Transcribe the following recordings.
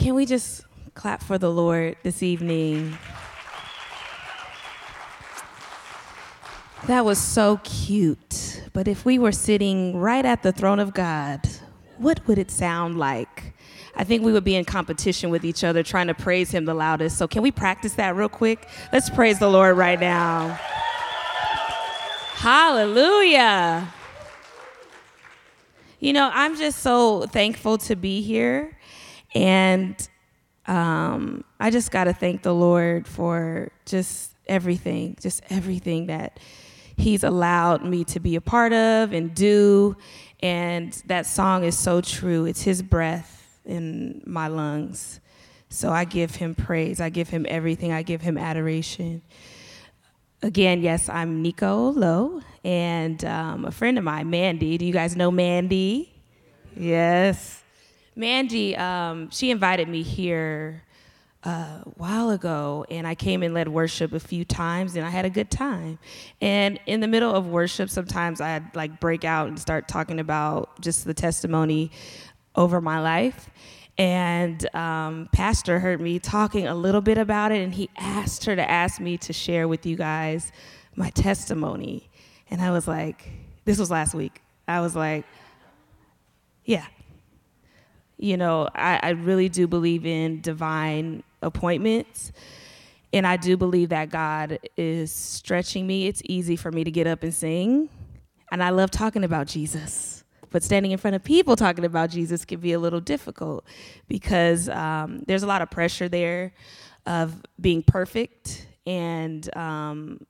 Can we just clap for the Lord this evening? That was so cute. But if we were sitting right at the throne of God, what would it sound like? I think we would be in competition with each other trying to praise Him the loudest. So, can we practice that real quick? Let's praise the Lord right now. Hallelujah. You know, I'm just so thankful to be here. And um, I just got to thank the Lord for just everything, just everything that He's allowed me to be a part of and do. And that song is so true. It's His breath in my lungs. So I give Him praise. I give Him everything. I give Him adoration. Again, yes, I'm Nikko Lowe, and um, a friend of mine, Mandy. Do you guys know Mandy? Yes. Mandy, um, she invited me here uh, a while ago, and I came and led worship a few times, and I had a good time. And in the middle of worship, sometimes I'd like break out and start talking about just the testimony over my life. And um, Pastor heard me talking a little bit about it, and he asked her to ask me to share with you guys my testimony. And I was like, this was last week. I was like, yeah. You know, I, I really do believe in divine appointments. And I do believe that God is stretching me. It's easy for me to get up and sing. And I love talking about Jesus but standing in front of people talking about Jesus can be a little difficult because um, there's a lot of pressure there of being perfect and um,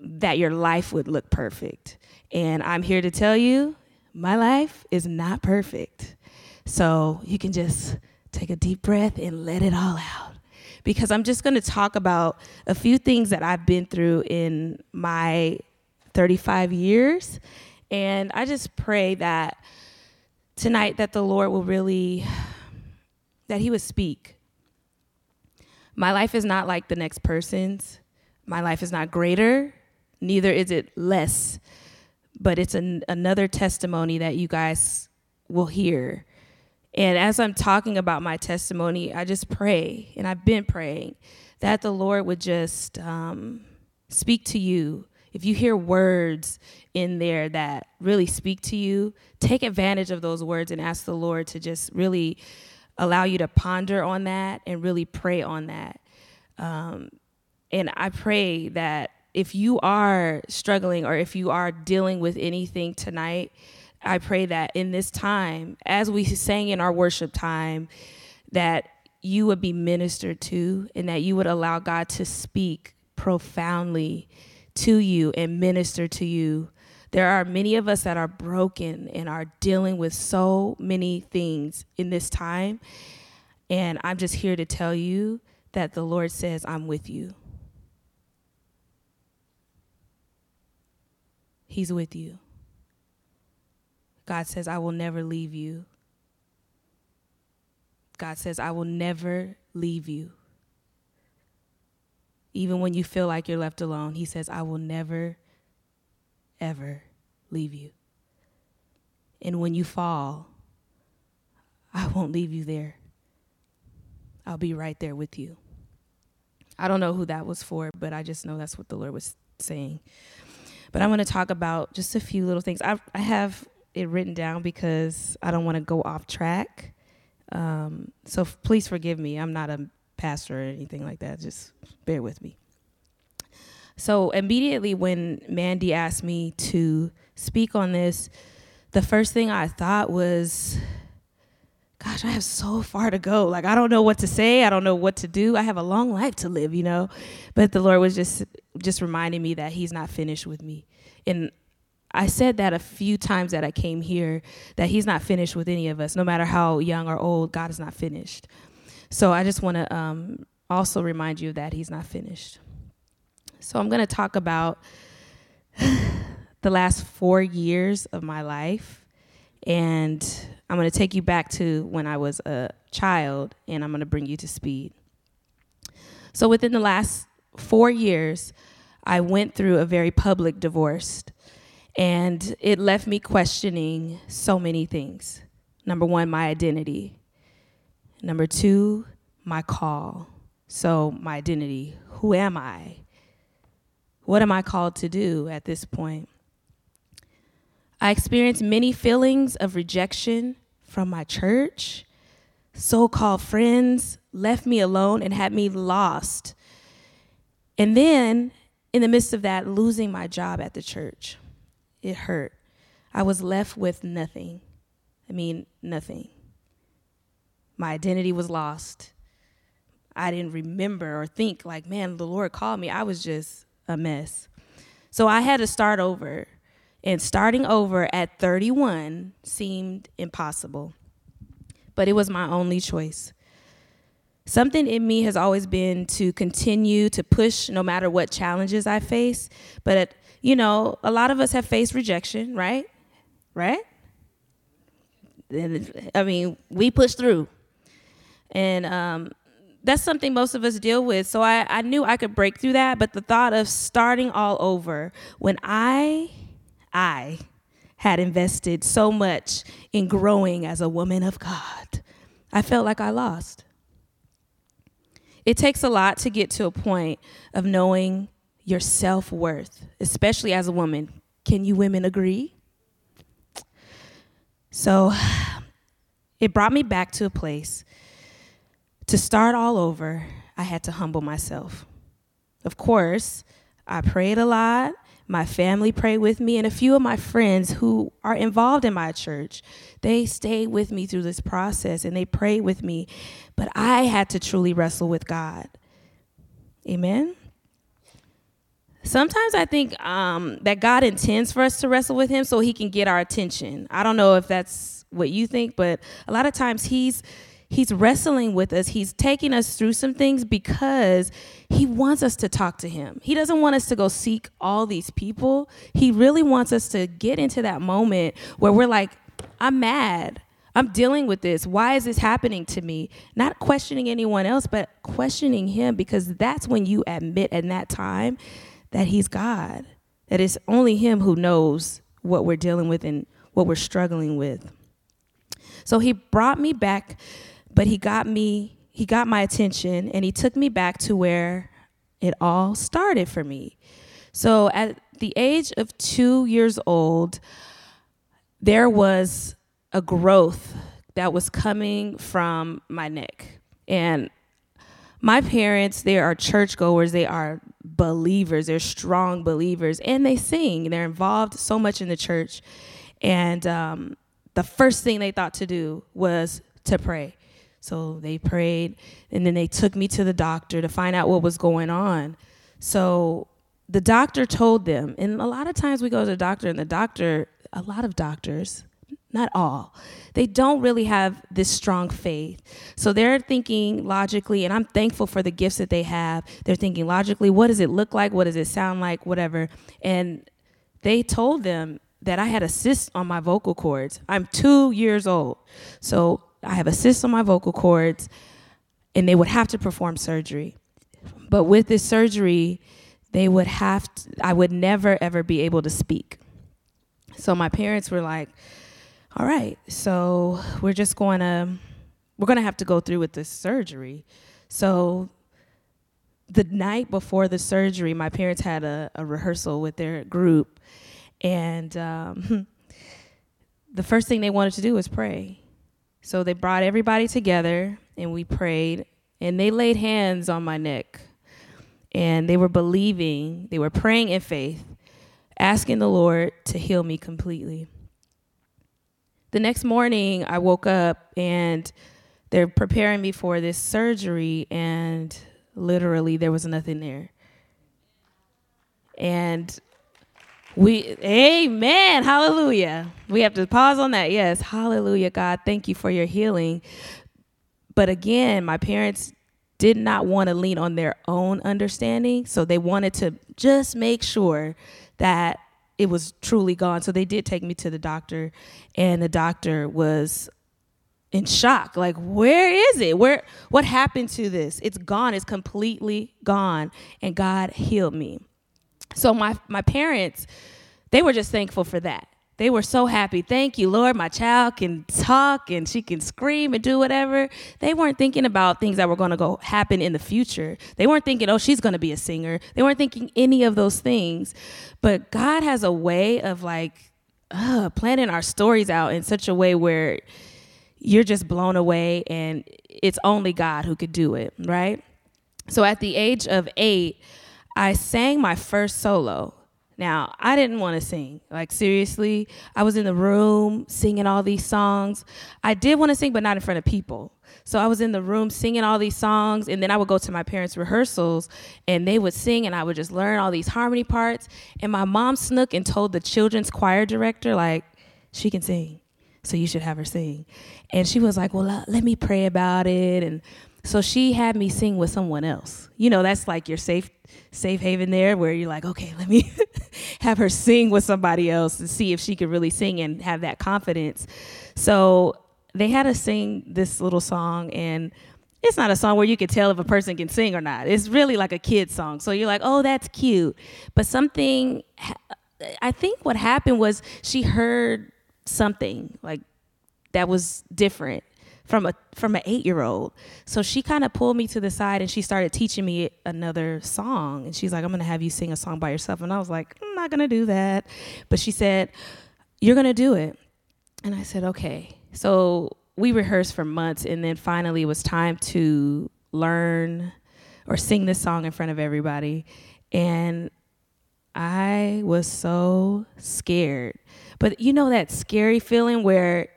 that your life would look perfect. And I'm here to tell you, my life is not perfect. So you can just take a deep breath and let it all out. Because I'm just going to talk about a few things that I've been through in my 35 years and I just pray that tonight that the Lord will really that he would speak. My life is not like the next person's. My life is not greater, neither is it less. But it's an, another testimony that you guys will hear. And as I'm talking about my testimony, I just pray, and I've been praying, that the Lord would just um, speak to you if you hear words in there that really speak to you, take advantage of those words and ask the Lord to just really allow you to ponder on that and really pray on that. Um, and I pray that if you are struggling or if you are dealing with anything tonight, I pray that in this time, as we sang in our worship time, that you would be ministered to and that you would allow God to speak profoundly to you and minister to you. There are many of us that are broken and are dealing with so many things in this time. And I'm just here to tell you that the Lord says, I'm with you. He's with you. God says, I will never leave you. God says, I will never leave you. Even when you feel like you're left alone, He says, I will never, ever leave you. And when you fall, I won't leave you there. I'll be right there with you. I don't know who that was for, but I just know that's what the Lord was saying. But I'm going to talk about just a few little things. I, I have it written down because I don't want to go off track. Um, so f- please forgive me. I'm not a pastor or anything like that. Just bear with me. So immediately when Mandy asked me to speak on this, the first thing I thought was, gosh, I have so far to go. Like I don't know what to say. I don't know what to do. I have a long life to live, you know. But the Lord was just just reminding me that He's not finished with me. And I said that a few times that I came here that He's not finished with any of us, no matter how young or old. God is not finished. So I just want to um, also remind you that he's not finished. So I'm going to talk about the last four years of my life. And I'm going to take you back to when I was a child, and I'm going to bring you to speed. So within the last four years, I went through a very public divorce, and it left me questioning so many things. Number one, my identity Number two, my call. So, my identity. Who am I? What am I called to do at this point? I experienced many feelings of rejection from my church. So called friends left me alone and had me lost. And then, in the midst of that, losing my job at the church. It hurt. I was left with nothing. I mean, nothing. My identity was lost. I didn't remember or think, like, man, the Lord called me. I was just a mess. So I had to start over. And starting over at 31 seemed impossible. But it was my only choice. Something in me has always been to continue to push no matter what challenges I face. But, you know, a lot of us have faced rejection, right? Right? I mean, we push through. And um, that's something most of us deal with. So I, I knew I could break through that, but the thought of starting all over when I, I had invested so much in growing as a woman of God, I felt like I lost. It takes a lot to get to a point of knowing your self worth, especially as a woman. Can you women agree? So it brought me back to a place to start all over, I had to humble myself. Of course, I prayed a lot. My family prayed with me, and a few of my friends who are involved in my church, they stayed with me through this process and they prayed with me. But I had to truly wrestle with God. Amen. Sometimes I think um, that God intends for us to wrestle with Him so He can get our attention. I don't know if that's what you think, but a lot of times He's He's wrestling with us. He's taking us through some things because he wants us to talk to him. He doesn't want us to go seek all these people. He really wants us to get into that moment where we're like, I'm mad. I'm dealing with this. Why is this happening to me? Not questioning anyone else, but questioning him because that's when you admit in that time that he's God. That it's only him who knows what we're dealing with and what we're struggling with. So he brought me back but he got me, he got my attention and he took me back to where it all started for me. So at the age of two years old, there was a growth that was coming from my neck. And my parents, they are churchgoers, they are believers, they're strong believers, and they sing. They're involved so much in the church. And um, the first thing they thought to do was to pray. So they prayed, and then they took me to the doctor to find out what was going on. So the doctor told them, and a lot of times we go to the doctor, and the doctor, a lot of doctors, not all, they don't really have this strong faith. So they're thinking logically, and I'm thankful for the gifts that they have. They're thinking logically, what does it look like? What does it sound like? Whatever. And they told them that I had a cyst on my vocal cords. I'm two years old. So I have a cyst on my vocal cords, and they would have to perform surgery. But with this surgery, they would have to, I would never ever be able to speak. So my parents were like, "All right, so we're just going to we're going to have to go through with this surgery." So the night before the surgery, my parents had a, a rehearsal with their group, and um, the first thing they wanted to do was pray. So they brought everybody together and we prayed, and they laid hands on my neck. And they were believing, they were praying in faith, asking the Lord to heal me completely. The next morning, I woke up and they're preparing me for this surgery, and literally, there was nothing there. And we, amen, hallelujah. We have to pause on that. Yes, hallelujah, God. Thank you for your healing. But again, my parents did not want to lean on their own understanding. So they wanted to just make sure that it was truly gone. So they did take me to the doctor, and the doctor was in shock like where is it? Where what happened to this? It's gone. It's completely gone. And god healed me. So my my parents, they were just thankful for that. They were so happy. Thank you, Lord. My child can talk and she can scream and do whatever. They weren't thinking about things that were going to go happen in the future. They weren't thinking, "Oh, she's going to be a singer." They weren't thinking any of those things. But God has a way of like uh, planning our stories out in such a way where you're just blown away and it's only God who could do it, right? So at the age of 8, I sang my first solo now, I didn't want to sing. Like, seriously, I was in the room singing all these songs. I did want to sing, but not in front of people. So I was in the room singing all these songs, and then I would go to my parents' rehearsals, and they would sing, and I would just learn all these harmony parts. And my mom snook and told the children's choir director, like, she can sing, so you should have her sing. And she was like, well, uh, let me pray about it. And so she had me sing with someone else. You know, that's like your safe safe haven there where you're like, okay, let me have her sing with somebody else to see if she could really sing and have that confidence. So they had us sing this little song and it's not a song where you can tell if a person can sing or not. It's really like a kid song. So you're like, "Oh, that's cute." But something I think what happened was she heard something like that was different from a from an eight year old. So she kind of pulled me to the side and she started teaching me another song. And she's like, I'm gonna have you sing a song by yourself. And I was like, I'm not gonna do that. But she said, You're gonna do it. And I said, Okay. So we rehearsed for months and then finally it was time to learn or sing this song in front of everybody. And I was so scared. But you know that scary feeling where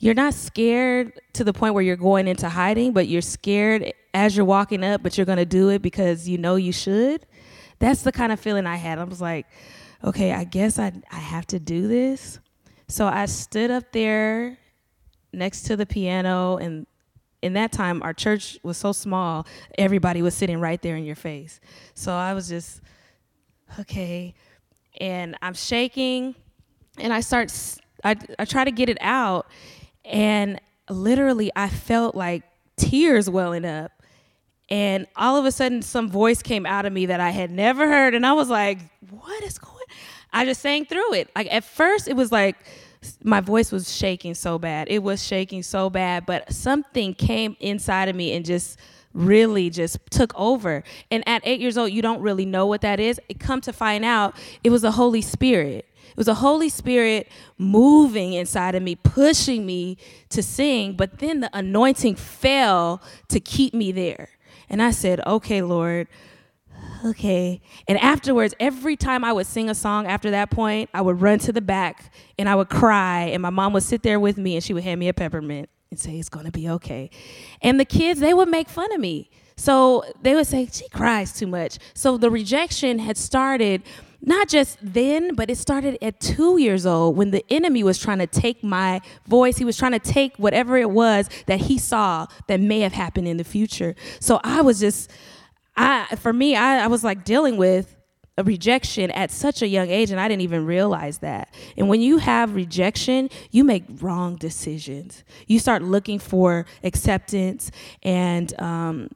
you're not scared to the point where you're going into hiding, but you're scared as you're walking up, but you're going to do it because you know you should. That's the kind of feeling I had. I was like, okay, I guess I, I have to do this. So I stood up there next to the piano, and in that time, our church was so small, everybody was sitting right there in your face. So I was just, okay. And I'm shaking, and I start, I, I try to get it out and literally, I felt like tears welling up. And all of a sudden, some voice came out of me that I had never heard. And I was like, what is going I just sang through it. Like at first, it was like my voice was shaking so bad. It was shaking so bad, but something came inside of me and just really just took over. And at eight years old, you don't really know what that is. It come to find out, it was the Holy Spirit. Was the Holy Spirit moving inside of me, pushing me to sing, but then the anointing fell to keep me there. And I said, okay, Lord, okay. And afterwards, every time I would sing a song after that point, I would run to the back and I would cry, and my mom would sit there with me and she would hand me a peppermint and say, it's gonna be okay. And the kids, they would make fun of me. So they would say, she cries too much. So the rejection had started not just then, but it started at two years old when the enemy was trying to take my voice. He was trying to take whatever it was that he saw that may have happened in the future. So I was just, I for me, I, I was like dealing with a rejection at such a young age, and I didn't even realize that. And when you have rejection, you make wrong decisions. You start looking for acceptance and um,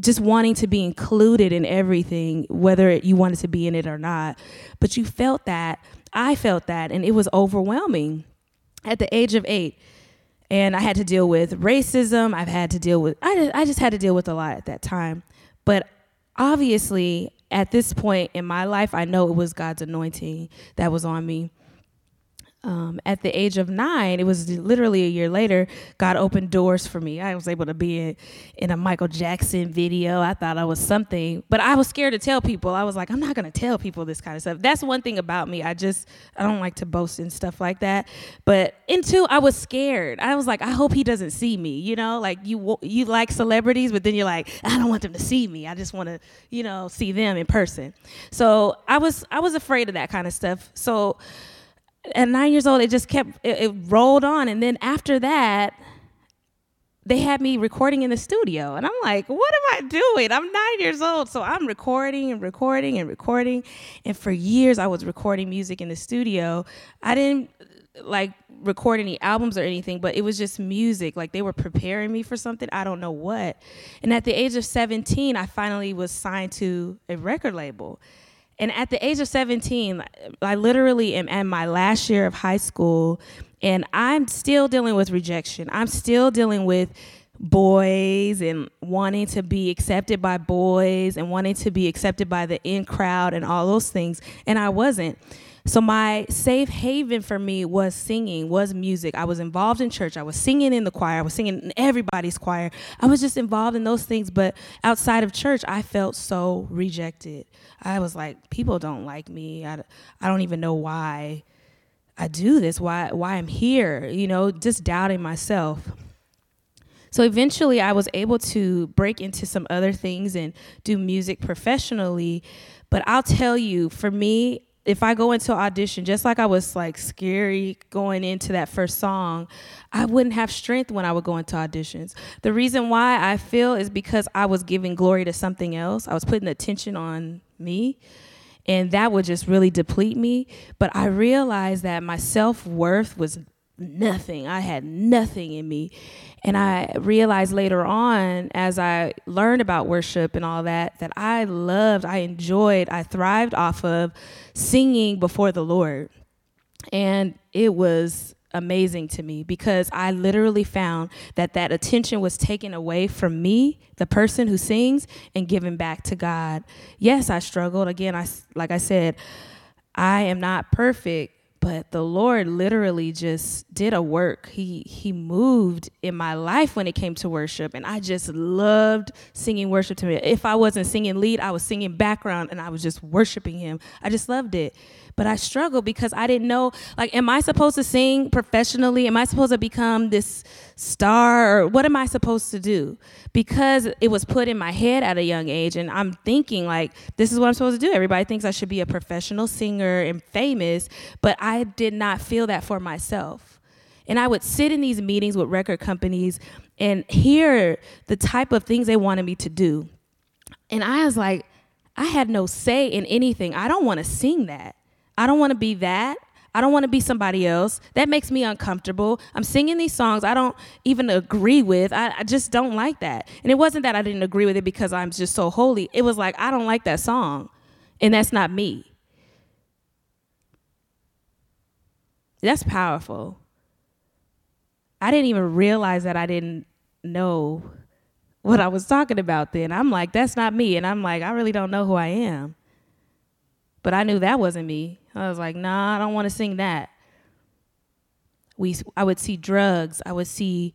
just wanting to be included in everything, whether you wanted to be in it or not. But you felt that. I felt that, and it was overwhelming at the age of eight. And I had to deal with racism. I've had to deal with, I just, I just had to deal with a lot at that time. But obviously, at this point in my life, I know it was God's anointing that was on me um, at the age of nine, it was literally a year later, God opened doors for me. I was able to be in, in a Michael Jackson video. I thought I was something, but I was scared to tell people. I was like, I'm not going to tell people this kind of stuff. That's one thing about me. I just, I don't like to boast and stuff like that. But in two, I was scared. I was like, I hope he doesn't see me. You know, like you, you like celebrities, but then you're like, I don't want them to see me. I just want to, you know, see them in person. So I was, I was afraid of that kind of stuff. So, at nine years old, it just kept, it, it rolled on. And then after that, they had me recording in the studio. And I'm like, what am I doing? I'm nine years old. So I'm recording and recording and recording. And for years, I was recording music in the studio. I didn't like record any albums or anything, but it was just music. Like they were preparing me for something. I don't know what. And at the age of 17, I finally was signed to a record label. And at the age of 17, I literally am at my last year of high school, and I'm still dealing with rejection. I'm still dealing with boys and wanting to be accepted by boys and wanting to be accepted by the in crowd and all those things. And I wasn't. So my safe haven for me was singing, was music. I was involved in church. I was singing in the choir. I was singing in everybody's choir. I was just involved in those things. But outside of church, I felt so rejected. I was like, people don't like me. I, I don't even know why I do this, why why I'm here, you know, just doubting myself. So eventually I was able to break into some other things and do music professionally. But I'll tell you, for me, if I go into audition, just like I was like scary going into that first song, I wouldn't have strength when I would go into auditions. The reason why I feel is because I was giving glory to something else. I was putting attention on me. And that would just really deplete me. But I realized that my self worth was nothing. I had nothing in me. And I realized later on, as I learned about worship and all that, that I loved, I enjoyed, I thrived off of singing before the Lord. And it was amazing to me because I literally found that that attention was taken away from me, the person who sings, and given back to God. Yes, I struggled. Again, I like I said, I am not perfect, but the lord literally just did a work. He he moved in my life when it came to worship and i just loved singing worship to me. If i wasn't singing lead i was singing background and i was just worshiping him. I just loved it but I struggled because I didn't know like am I supposed to sing professionally? Am I supposed to become this star or what am I supposed to do? Because it was put in my head at a young age and I'm thinking like this is what I'm supposed to do. Everybody thinks I should be a professional singer and famous, but I did not feel that for myself. And I would sit in these meetings with record companies and hear the type of things they wanted me to do. And I was like, I had no say in anything. I don't want to sing that. I don't want to be that. I don't want to be somebody else. That makes me uncomfortable. I'm singing these songs I don't even agree with. I, I, just don't like that. And it wasn't that I didn't agree with it because I'm just so holy. It was like, I don't like that song. And that's not me. That's powerful. I didn't even realize that I didn't know what I was talking about then. I'm like, that's not me. And I'm like, I really don't know who I am. But I knew that wasn't me. I was like, nah, I don't want to sing that. We, I would see drugs. I would see,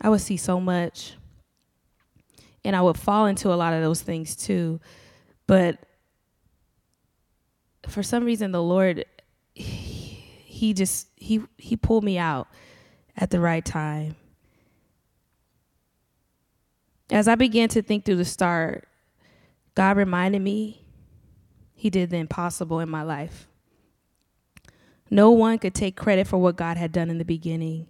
I would see so much. And I would fall into a lot of those things too. But for some reason, the Lord, he just, he, he pulled me out at the right time. As I began to think through the start, God reminded me He did the impossible in my life. No one could take credit for what God had done in the beginning.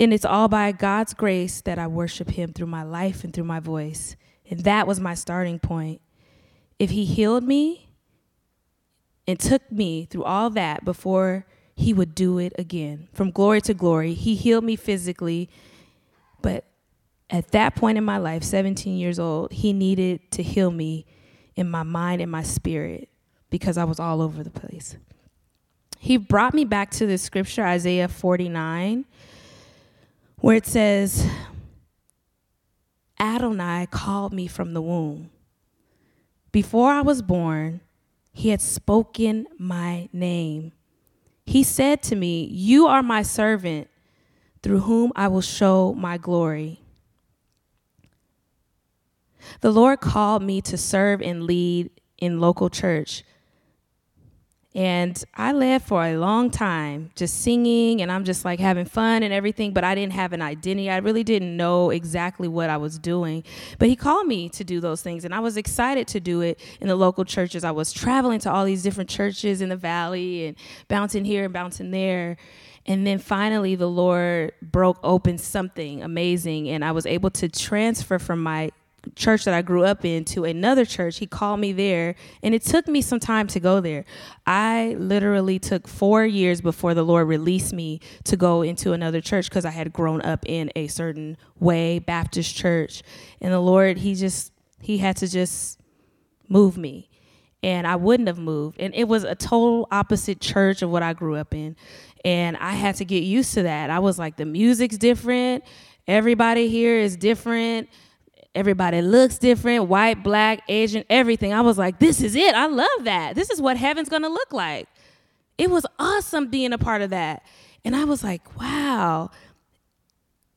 And it's all by God's grace that I worship Him through my life and through my voice. And that was my starting point. If He healed me and took me through all that before He would do it again, from glory to glory, He healed me physically, but at that point in my life, 17 years old, he needed to heal me in my mind and my spirit because I was all over the place. He brought me back to the scripture, Isaiah 49, where it says, Adonai called me from the womb. Before I was born, he had spoken my name. He said to me, You are my servant, through whom I will show my glory. The Lord called me to serve and lead in local church. And I led for a long time, just singing, and I'm just like having fun and everything, but I didn't have an identity. I really didn't know exactly what I was doing. But He called me to do those things, and I was excited to do it in the local churches. I was traveling to all these different churches in the valley and bouncing here and bouncing there. And then finally, the Lord broke open something amazing, and I was able to transfer from my church that I grew up in to another church. He called me there, and it took me some time to go there. I literally took four years before the Lord released me to go into another church because I had grown up in a certain way, Baptist church. And the Lord, He just, He had to just move me. And I wouldn't have moved. And it was a total opposite church of what I grew up in. And I had to get used to that. I was like, the music's different. Everybody here is different. Everybody looks different white, black, Asian, everything. I was like, this is it. I love that. This is what heaven's gonna look like. It was awesome being a part of that. And I was like, wow.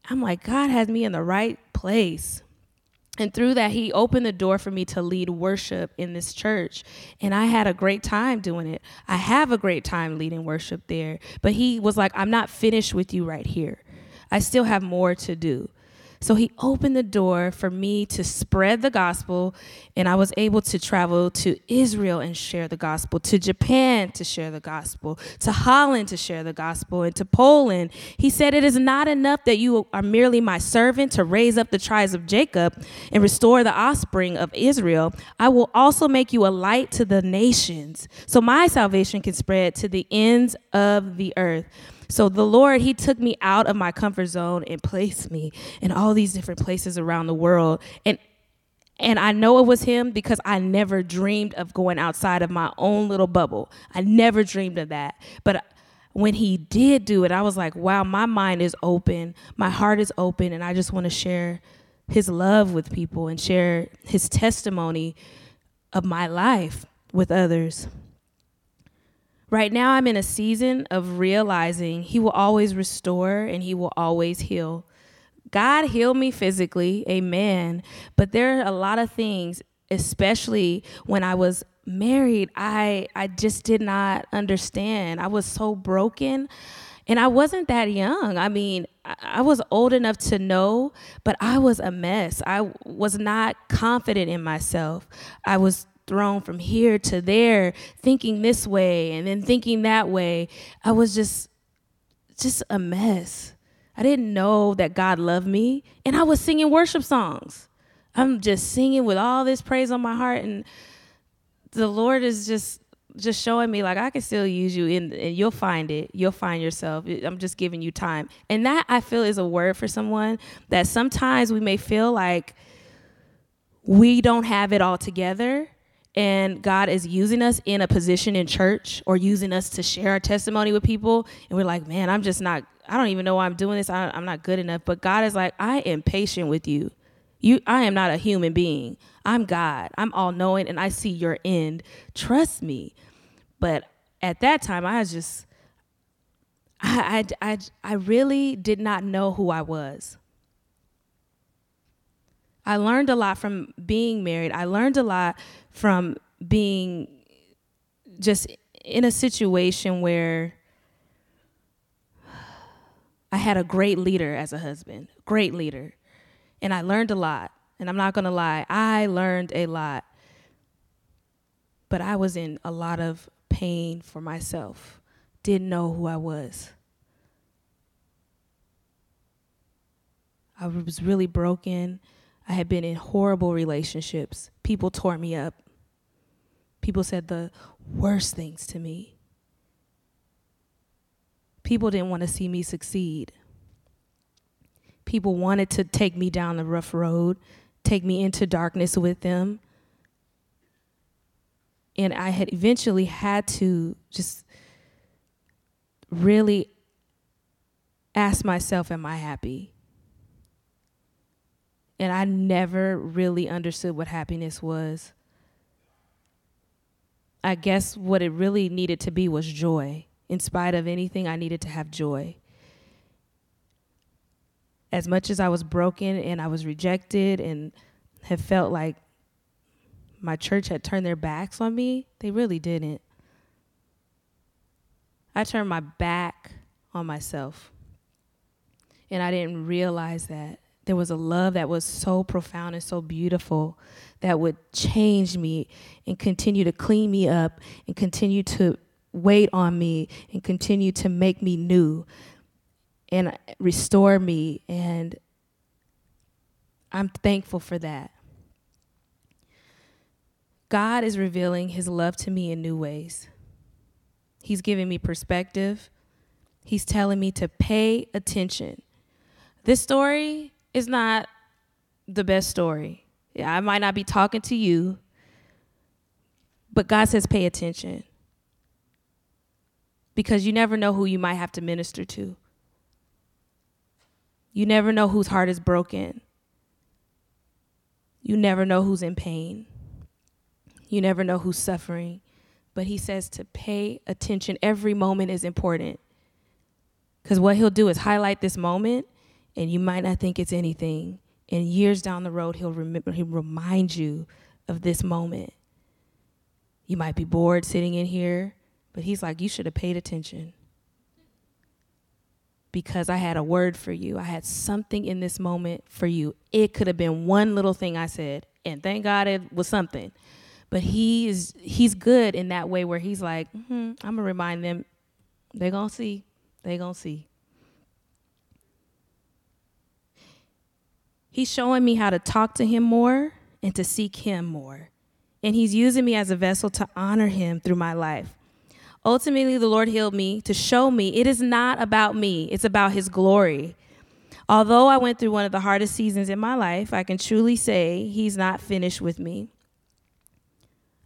I'm like, God has me in the right place. And through that, he opened the door for me to lead worship in this church. And I had a great time doing it. I have a great time leading worship there. But he was like, I'm not finished with you right here. I still have more to do. So he opened the door for me to spread the gospel, and I was able to travel to Israel and share the gospel, to Japan to share the gospel, to Holland to share the gospel, and to Poland. He said, It is not enough that you are merely my servant to raise up the tribes of Jacob and restore the offspring of Israel. I will also make you a light to the nations, so my salvation can spread to the ends of the earth. So the Lord, He took me out of my comfort zone and placed me in all these different places around the world. And and I know it was him because I never dreamed of going outside of my own little bubble. I never dreamed of that. But when he did do it, I was like, wow, my mind is open. My heart is open. And I just want to share his love with people and share his testimony of my life with others. Right now, I'm in a season of realizing He will always restore and He will always heal. God healed me physically, amen. But there are a lot of things, especially when I was married, I, I just did not understand. I was so broken. And I wasn't that young. I mean, I, was old enough to know, but I was a mess. I was not confident in myself. I was thrown from here to there, thinking this way and then thinking that way. I was just just a mess. I didn't know that God loved me, and I was singing worship songs. I'm just singing with all this praise on my heart and the Lord is just just showing me like I can still use you in and you'll find it. You'll find yourself. I'm just giving you time. And that I feel is a word for someone that sometimes we may feel like we don't have it all together and God is using us in a position in church or using us to share our testimony with people, and we're like, man, I'm just not, I don't even know why I'm doing this. I, am not good enough. But God is like, I am patient with you. You, I am not a human being. I'm God. I'm all knowing, and I see your end. Trust me. But at that time, I was just, I, I, I, I really did not know who I was. I learned a lot from being married. I learned a lot from being just in a situation where I had a great leader as a husband, great leader. And I learned a lot. And I'm not going to lie, I learned a lot. But I was in a lot of pain for myself, didn't know who I was. I was really broken. I had been in horrible relationships. People tore me up. People said the worst things to me. People didn't want to see me succeed. People wanted to take me down the rough road, take me into darkness with them. And I had eventually had to just really ask myself, Am I happy? And I never really understood what happiness was. I guess what it really needed to be was joy. In spite of anything, I needed to have joy. As much as I was broken and I was rejected and have felt like my church had turned their backs on me, they really didn't. I turned my back on myself. And I didn't realize that there was a love that was so profound and so beautiful that would change me and continue to clean me up and continue to wait on me and continue to make me new and restore me. And I'm thankful for that. God is revealing his love to me in new ways. He's giving me perspective. He's telling me to pay attention. This story is not the best story. I might not be talking to you, But God says, pay attention. Because you never know who you might have to minister to. You never know whose heart is broken. You never know who's in pain. You never know who's suffering. But he says to pay attention. Every moment is important. Because what he'll do is highlight this moment, and you might not think it's anything. And years down the road, he'll, remember, he'll remind you of this moment. You might be bored sitting in here, but he's like, You should have paid attention. Because I had a word for you. I had something in this moment for you. It could have been one little thing I said, and thank God it was something. But he is he's good in that way where he's like, mm-hmm, I'm gonna remind them, they're gonna see. They gonna see. He's showing me how to talk to him more and to seek him more. And he's using me as a vessel to honor him through my life. Ultimately, the Lord healed me to show me it is not about me, it's about his glory. Although I went through one of the hardest seasons in my life, I can truly say he's not finished with me.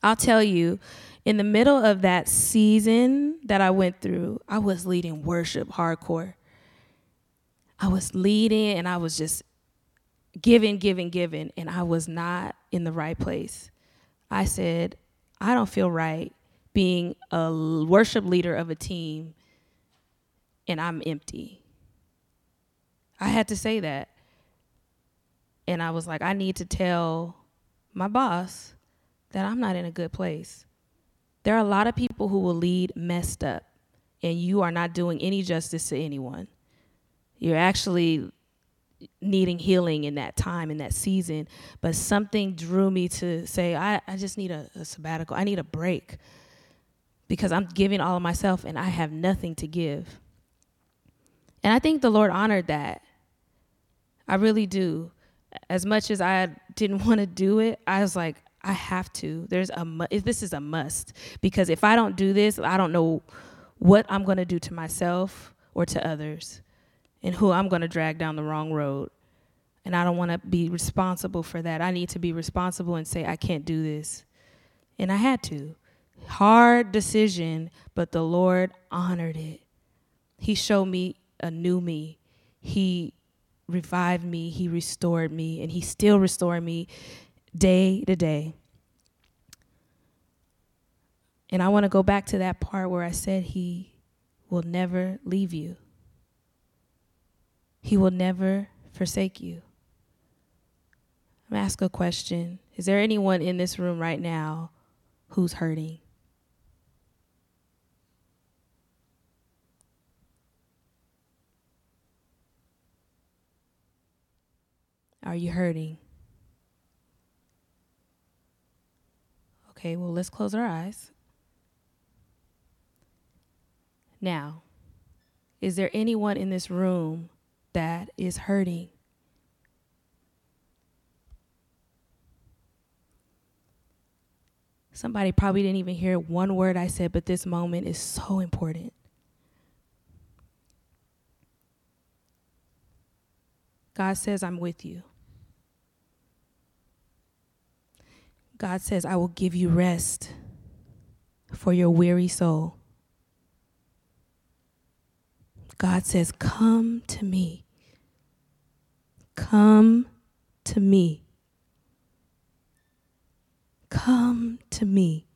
I'll tell you, in the middle of that season that I went through, I was leading worship hardcore. I was leading and I was just giving, giving, giving, and I was not in the right place. I said, I don't feel right being a worship leader of a team and I'm empty. I had to say that. And I was like, I need to tell my boss that I'm not in a good place. There are a lot of people who will lead messed up, and you are not doing any justice to anyone. You're actually needing healing in that time, in that season. But something drew me to say, I, I just need a, a sabbatical. I need a break because I'm giving all of myself and I have nothing to give. And I think the Lord honored that. I really do. As much as I didn't want to do it, I was like, I have to. There's a mu- this is a must because if I don't do this, I don't know what I'm going to do to myself or to others and who I'm going to drag down the wrong road. And I don't want to be responsible for that. I need to be responsible and say I can't do this. And I had to. Hard decision, but the Lord honored it. He showed me a new me. He revived me, he restored me, and he still restoring me day to day. And I want to go back to that part where I said he will never leave you. He will never forsake you. I'm ask a question. Is there anyone in this room right now who's hurting? Are you hurting? Okay, well, let's close our eyes. Now, is there anyone in this room that is hurting? Somebody probably didn't even hear one word I said, but this moment is so important. God says, I'm with you. God says, I will give you rest for your weary soul. God says, Come to me. Come to me. Come to me.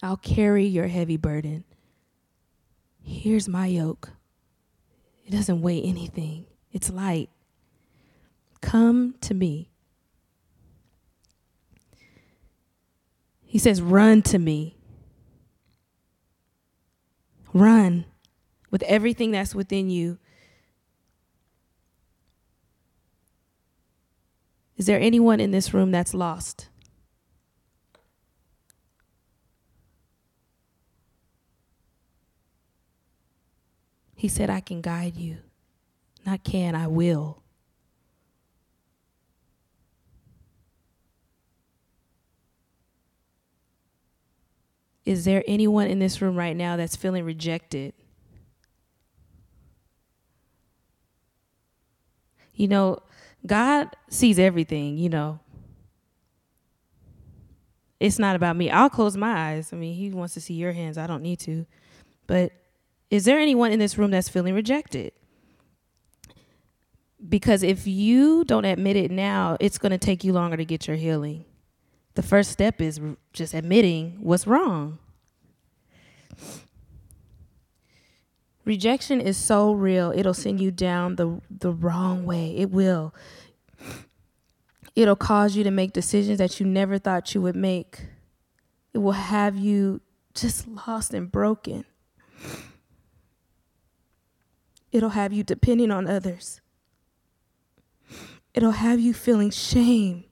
I'll carry your heavy burden. Here's my yoke. It doesn't weigh anything, it's light. Come to me. He says, Run to me. Run with everything that's within you. Is there anyone in this room that's lost? He said, I can guide you. Not can, I will. Is there anyone in this room right now that's feeling rejected? You know, God sees everything, you know. it's not about me. I'll close my eyes. I mean, he wants to see your hands. I don't need to. But is there anyone in this room that's feeling rejected? Because if you don't admit it now, it's going to take you longer to get your healing. The first step is just admitting what's wrong. Rejection is so real, it'll send you down the, the wrong way. It will. It'll cause you to make decisions that you never thought you would make. It will have you just lost and broken. It'll have you depending on others. It'll have you feeling shame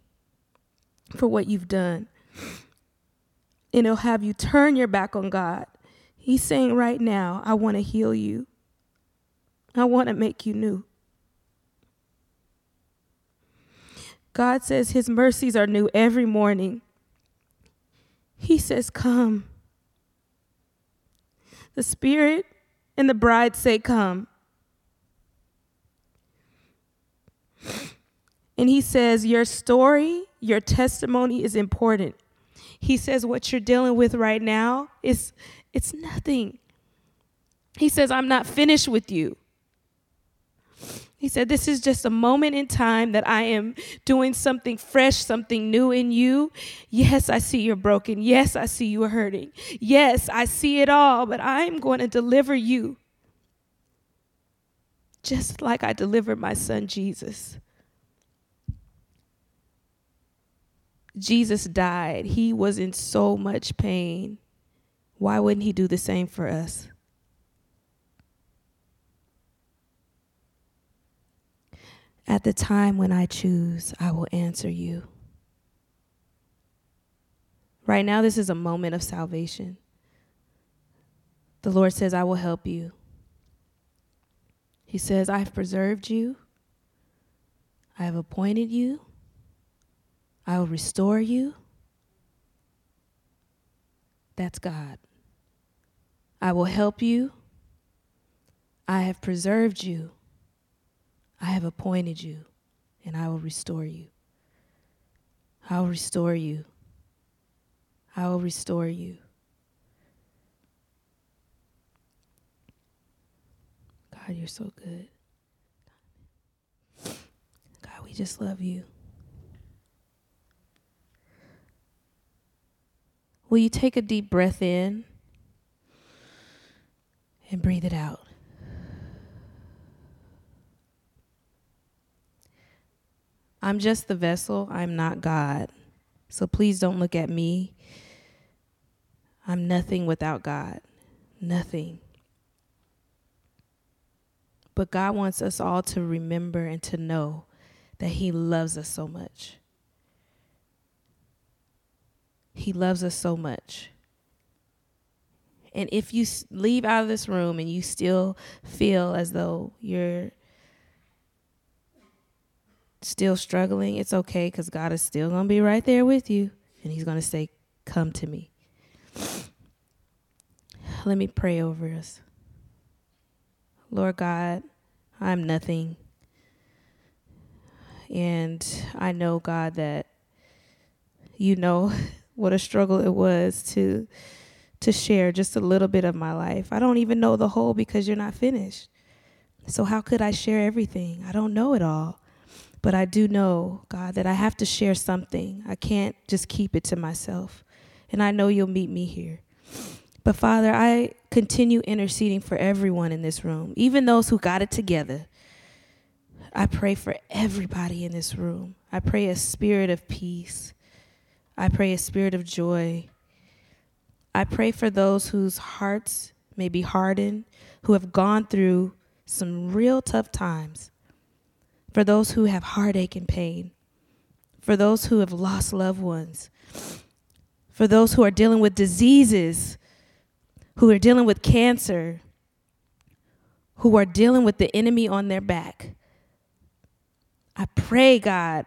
for what you've done. And it'll have you turn your back on God. He's saying right now, I want to heal you. I want to make you new. God says his mercies are new every morning. He says, Come. The Spirit and the bride say, Come. And he says, Your story, your testimony is important. He says, What you're dealing with right now is it's nothing. He says, I'm not finished with you. He said, This is just a moment in time that I am doing something fresh, something new in you. Yes, I see you're broken. Yes, I see you are hurting. Yes, I see it all, but I'm going to deliver you just like I delivered my son Jesus. Jesus died. He was in so much pain. Why wouldn't he do the same for us? At the time when I choose, I will answer you. Right now, this is a moment of salvation. The Lord says, I will help you. He says, I have preserved you, I have appointed you, I will restore you. That's God. I will help you. I have preserved you. I have appointed you, and I will restore you. I will restore you. I will restore you. God, you're so good. God, we just love you. Will you take a deep breath in and breathe it out? I'm just the vessel, I'm not God. So please don't look at me. I'm nothing without God. Nothing. But God wants us all to remember and to know that He loves us so much. He loves us so much. And if you leave out of this room and you still feel as though you're still struggling, it's okay because God is still going to be right there with you. And He's going to say, Come to me. Let me pray over us. Lord God, I'm nothing. And I know, God, that you know what a struggle it was to to share just a little bit of my life. I don't even know the whole because you're not finished. So how could I share everything? I don't know it all. But I do know, God, that I have to share something. I can't just keep it to myself. And I know you'll meet me here. But Father, I continue interceding for everyone in this room, even those who got it together. I pray for everybody in this room. I pray a spirit of peace. I pray a spirit of joy. I pray for those whose hearts may be hardened, who have gone through some real tough times. For those who have heartache and pain, for those who have lost loved ones, for those who are dealing with diseases, who are dealing with cancer, who are dealing with the enemy on their back. I pray, God,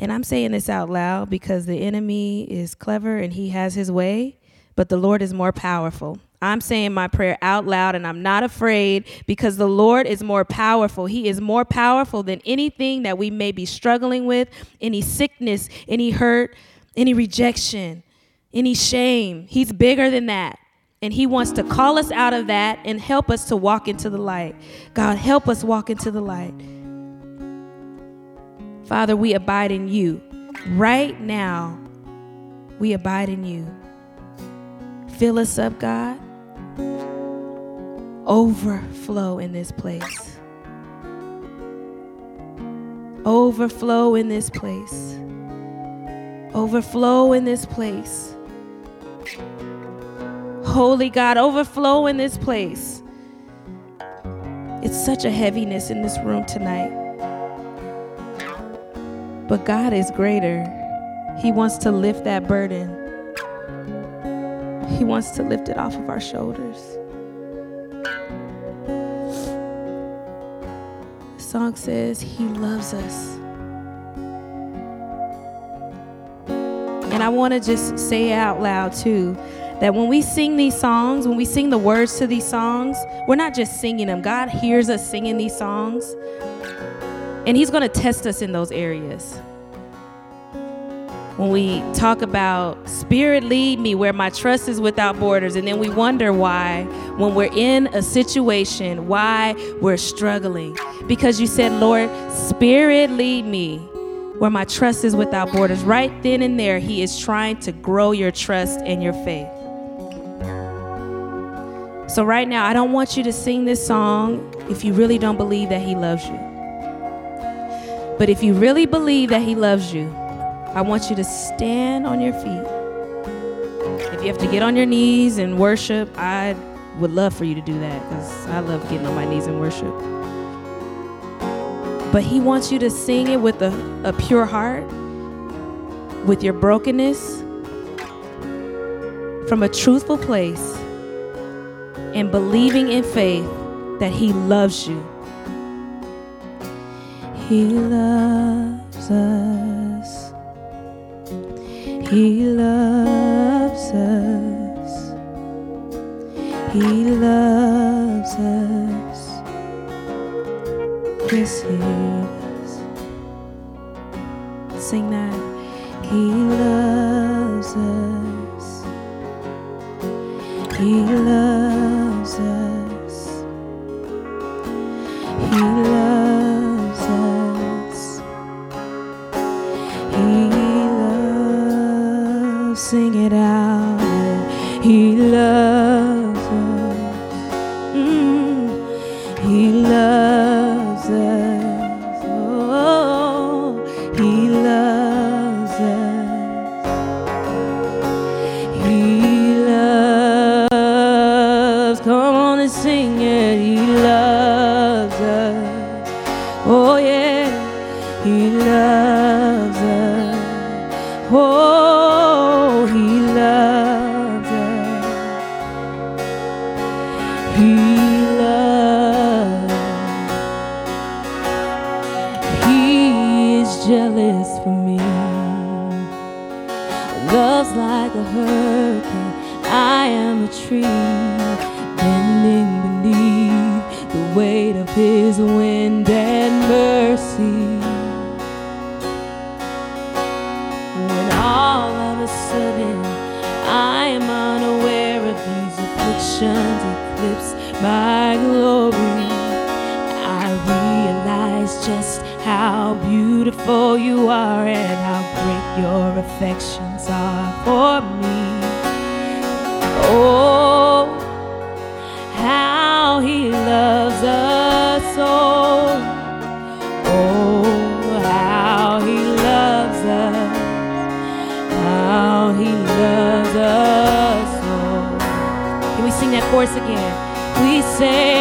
and I'm saying this out loud because the enemy is clever and he has his way, but the Lord is more powerful. I'm saying my prayer out loud and I'm not afraid because the Lord is more powerful. He is more powerful than anything that we may be struggling with, any sickness, any hurt. any rejection, any shame. He's bigger than that. And He wants to call us out of that and help us to walk into the light. God, help us walk into the light. Father, we abide in you. Right now, we abide in you. Fill us up, God. Overflow in this place. Overflow in this place. Overflow in this place. Holy God, overflow in this place. It's such a heaviness in this room tonight. But God is greater. He wants to lift that burden, He wants to lift it off of our shoulders. The song says, He loves us. And I want to just say out loud, too, that when we sing these songs, when we sing the words to these songs, we're not just singing them. God hears us singing these songs, and He's going to test us in those areas. When we talk about Spirit, lead me where my trust is without borders, and then we wonder why, when we're in a situation, why we're struggling. Because you said, Lord, Spirit, lead me where my trust is without borders. Right then and there, He is trying to grow your trust and your faith. So, right now, I don't want you to sing this song if you really don't believe that He loves you. But if you really believe that He loves you, I want you to stand on your feet. If you have to get on your knees and worship, I would love for you to do that because I love getting on my knees and worship. But He wants you to sing it with a, a pure heart, with your brokenness, from a truthful place and believing in faith that He loves you. He loves us. He loves us. He loves us. Yes, He does. Sing that. He loves us. He loves of his wind and mercy. When all of a sudden I am unaware of these afflictions eclipse my glory, I realize just how beautiful you are and how great your affections are for me. Chorus again? We say,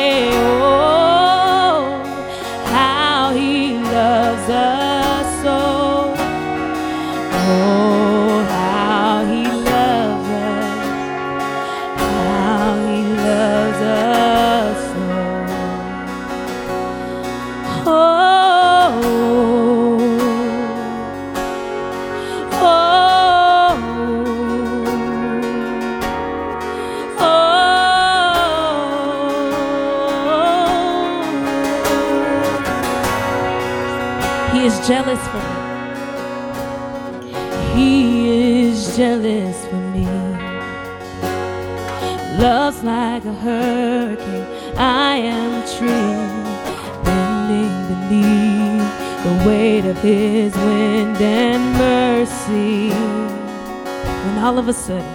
the weight of His wind and mercy. When all of a sudden,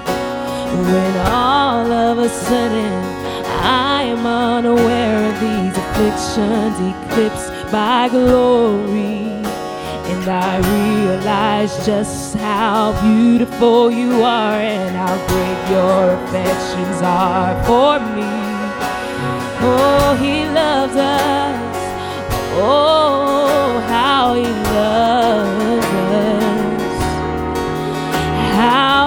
when all of a sudden I am unaware of these afflictions eclipsed by glory. And I realize just how beautiful you are and how great your affections are for me. Oh, he loves us. Oh, how he loves us. How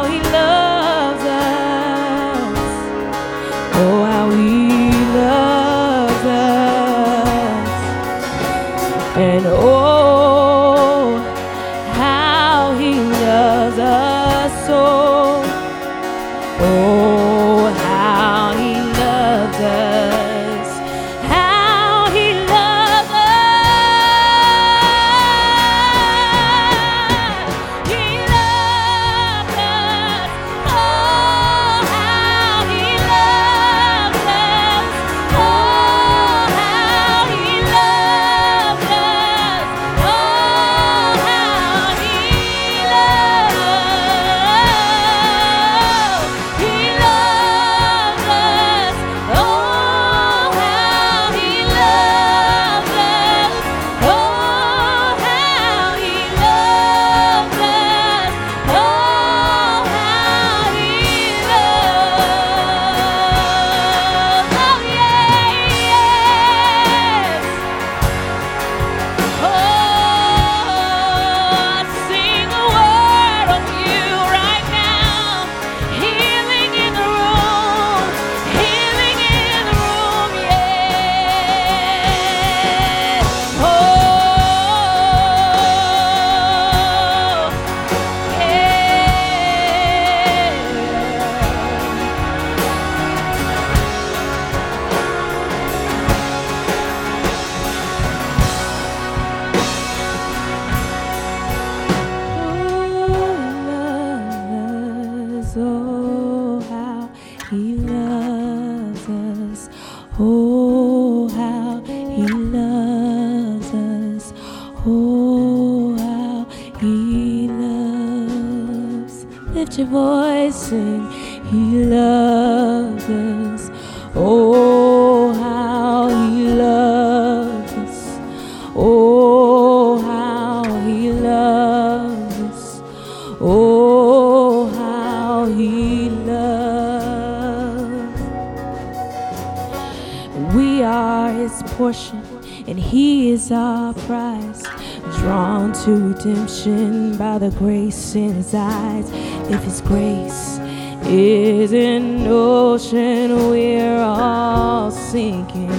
grace in his eyes. If his grace is an ocean, we're all sinking.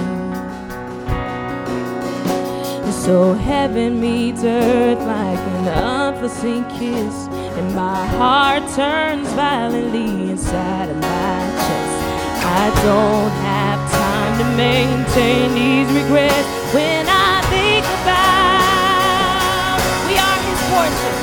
So heaven meets earth like an unforeseen kiss, and my heart turns violently inside of my chest. I don't have time to maintain these regrets when I think about we are His portion,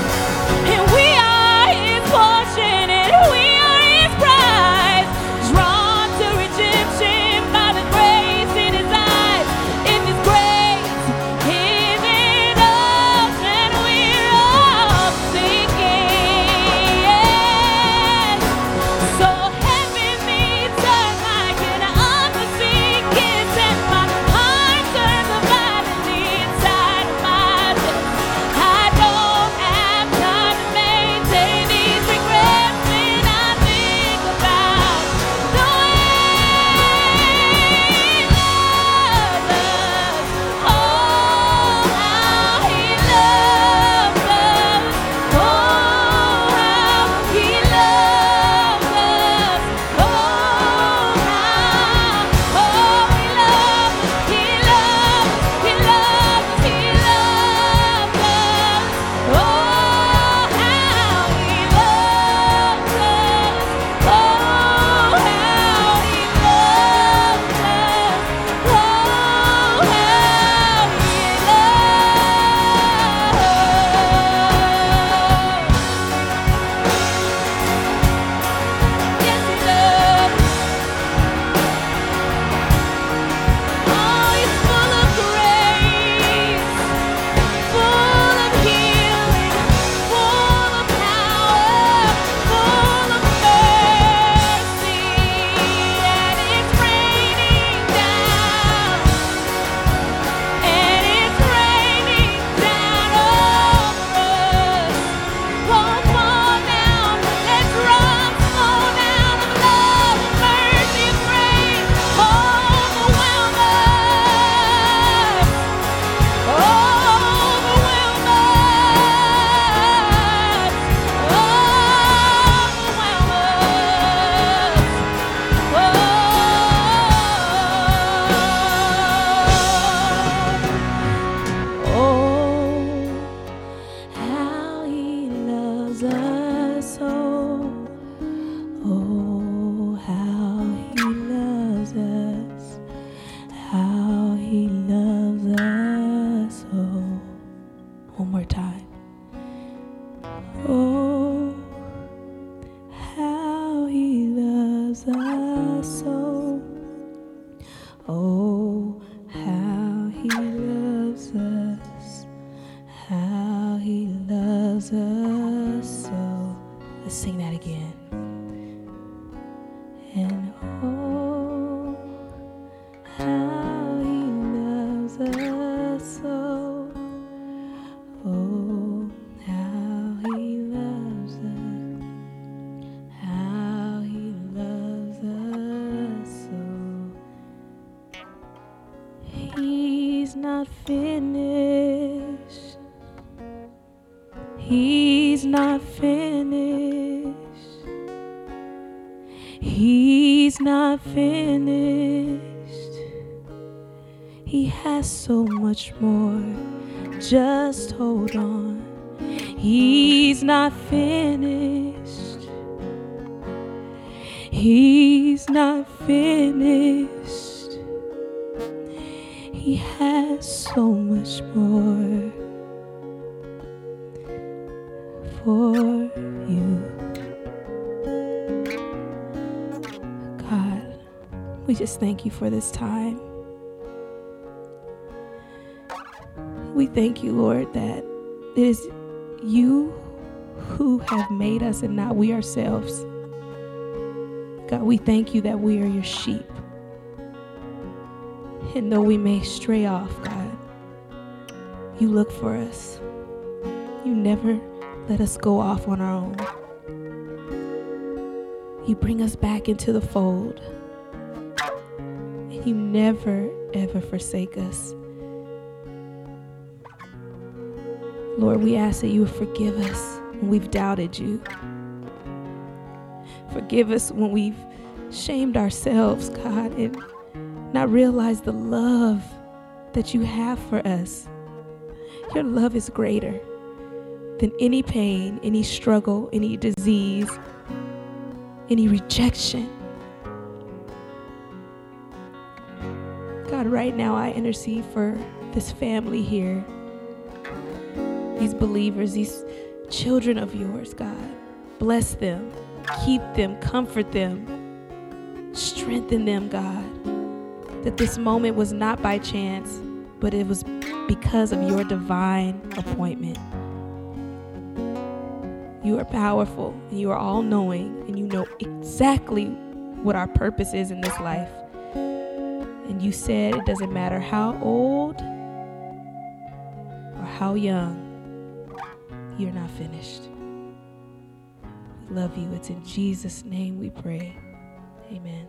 not finished. He's not finished. He has so much more for you. God, we just thank you for this time. We thank you, Lord, that it is you have made us and not we ourselves. God, we thank you that we are your sheep. And though we may stray off, God, you look for us. You never let us go off on our own. You bring us back into the fold. And you never, ever forsake us. Lord, we ask that you forgive us when we've doubted you. Forgive us when we've shamed ourselves, God, and not realized the love that you have for us. Your love is greater than any pain, any struggle, any disease, any rejection. God, right now I intercede for this family here these believers, these children of yours, God. Bless them, keep them, comfort them, strengthen them, God. That this moment was not by chance, but it was because of your divine appointment. You are powerful and you are all knowing, and you know exactly what our purpose is in this life. And you said it doesn't matter how old or how young, you're not finished. We love you. It's in Jesus' name we pray. Amen.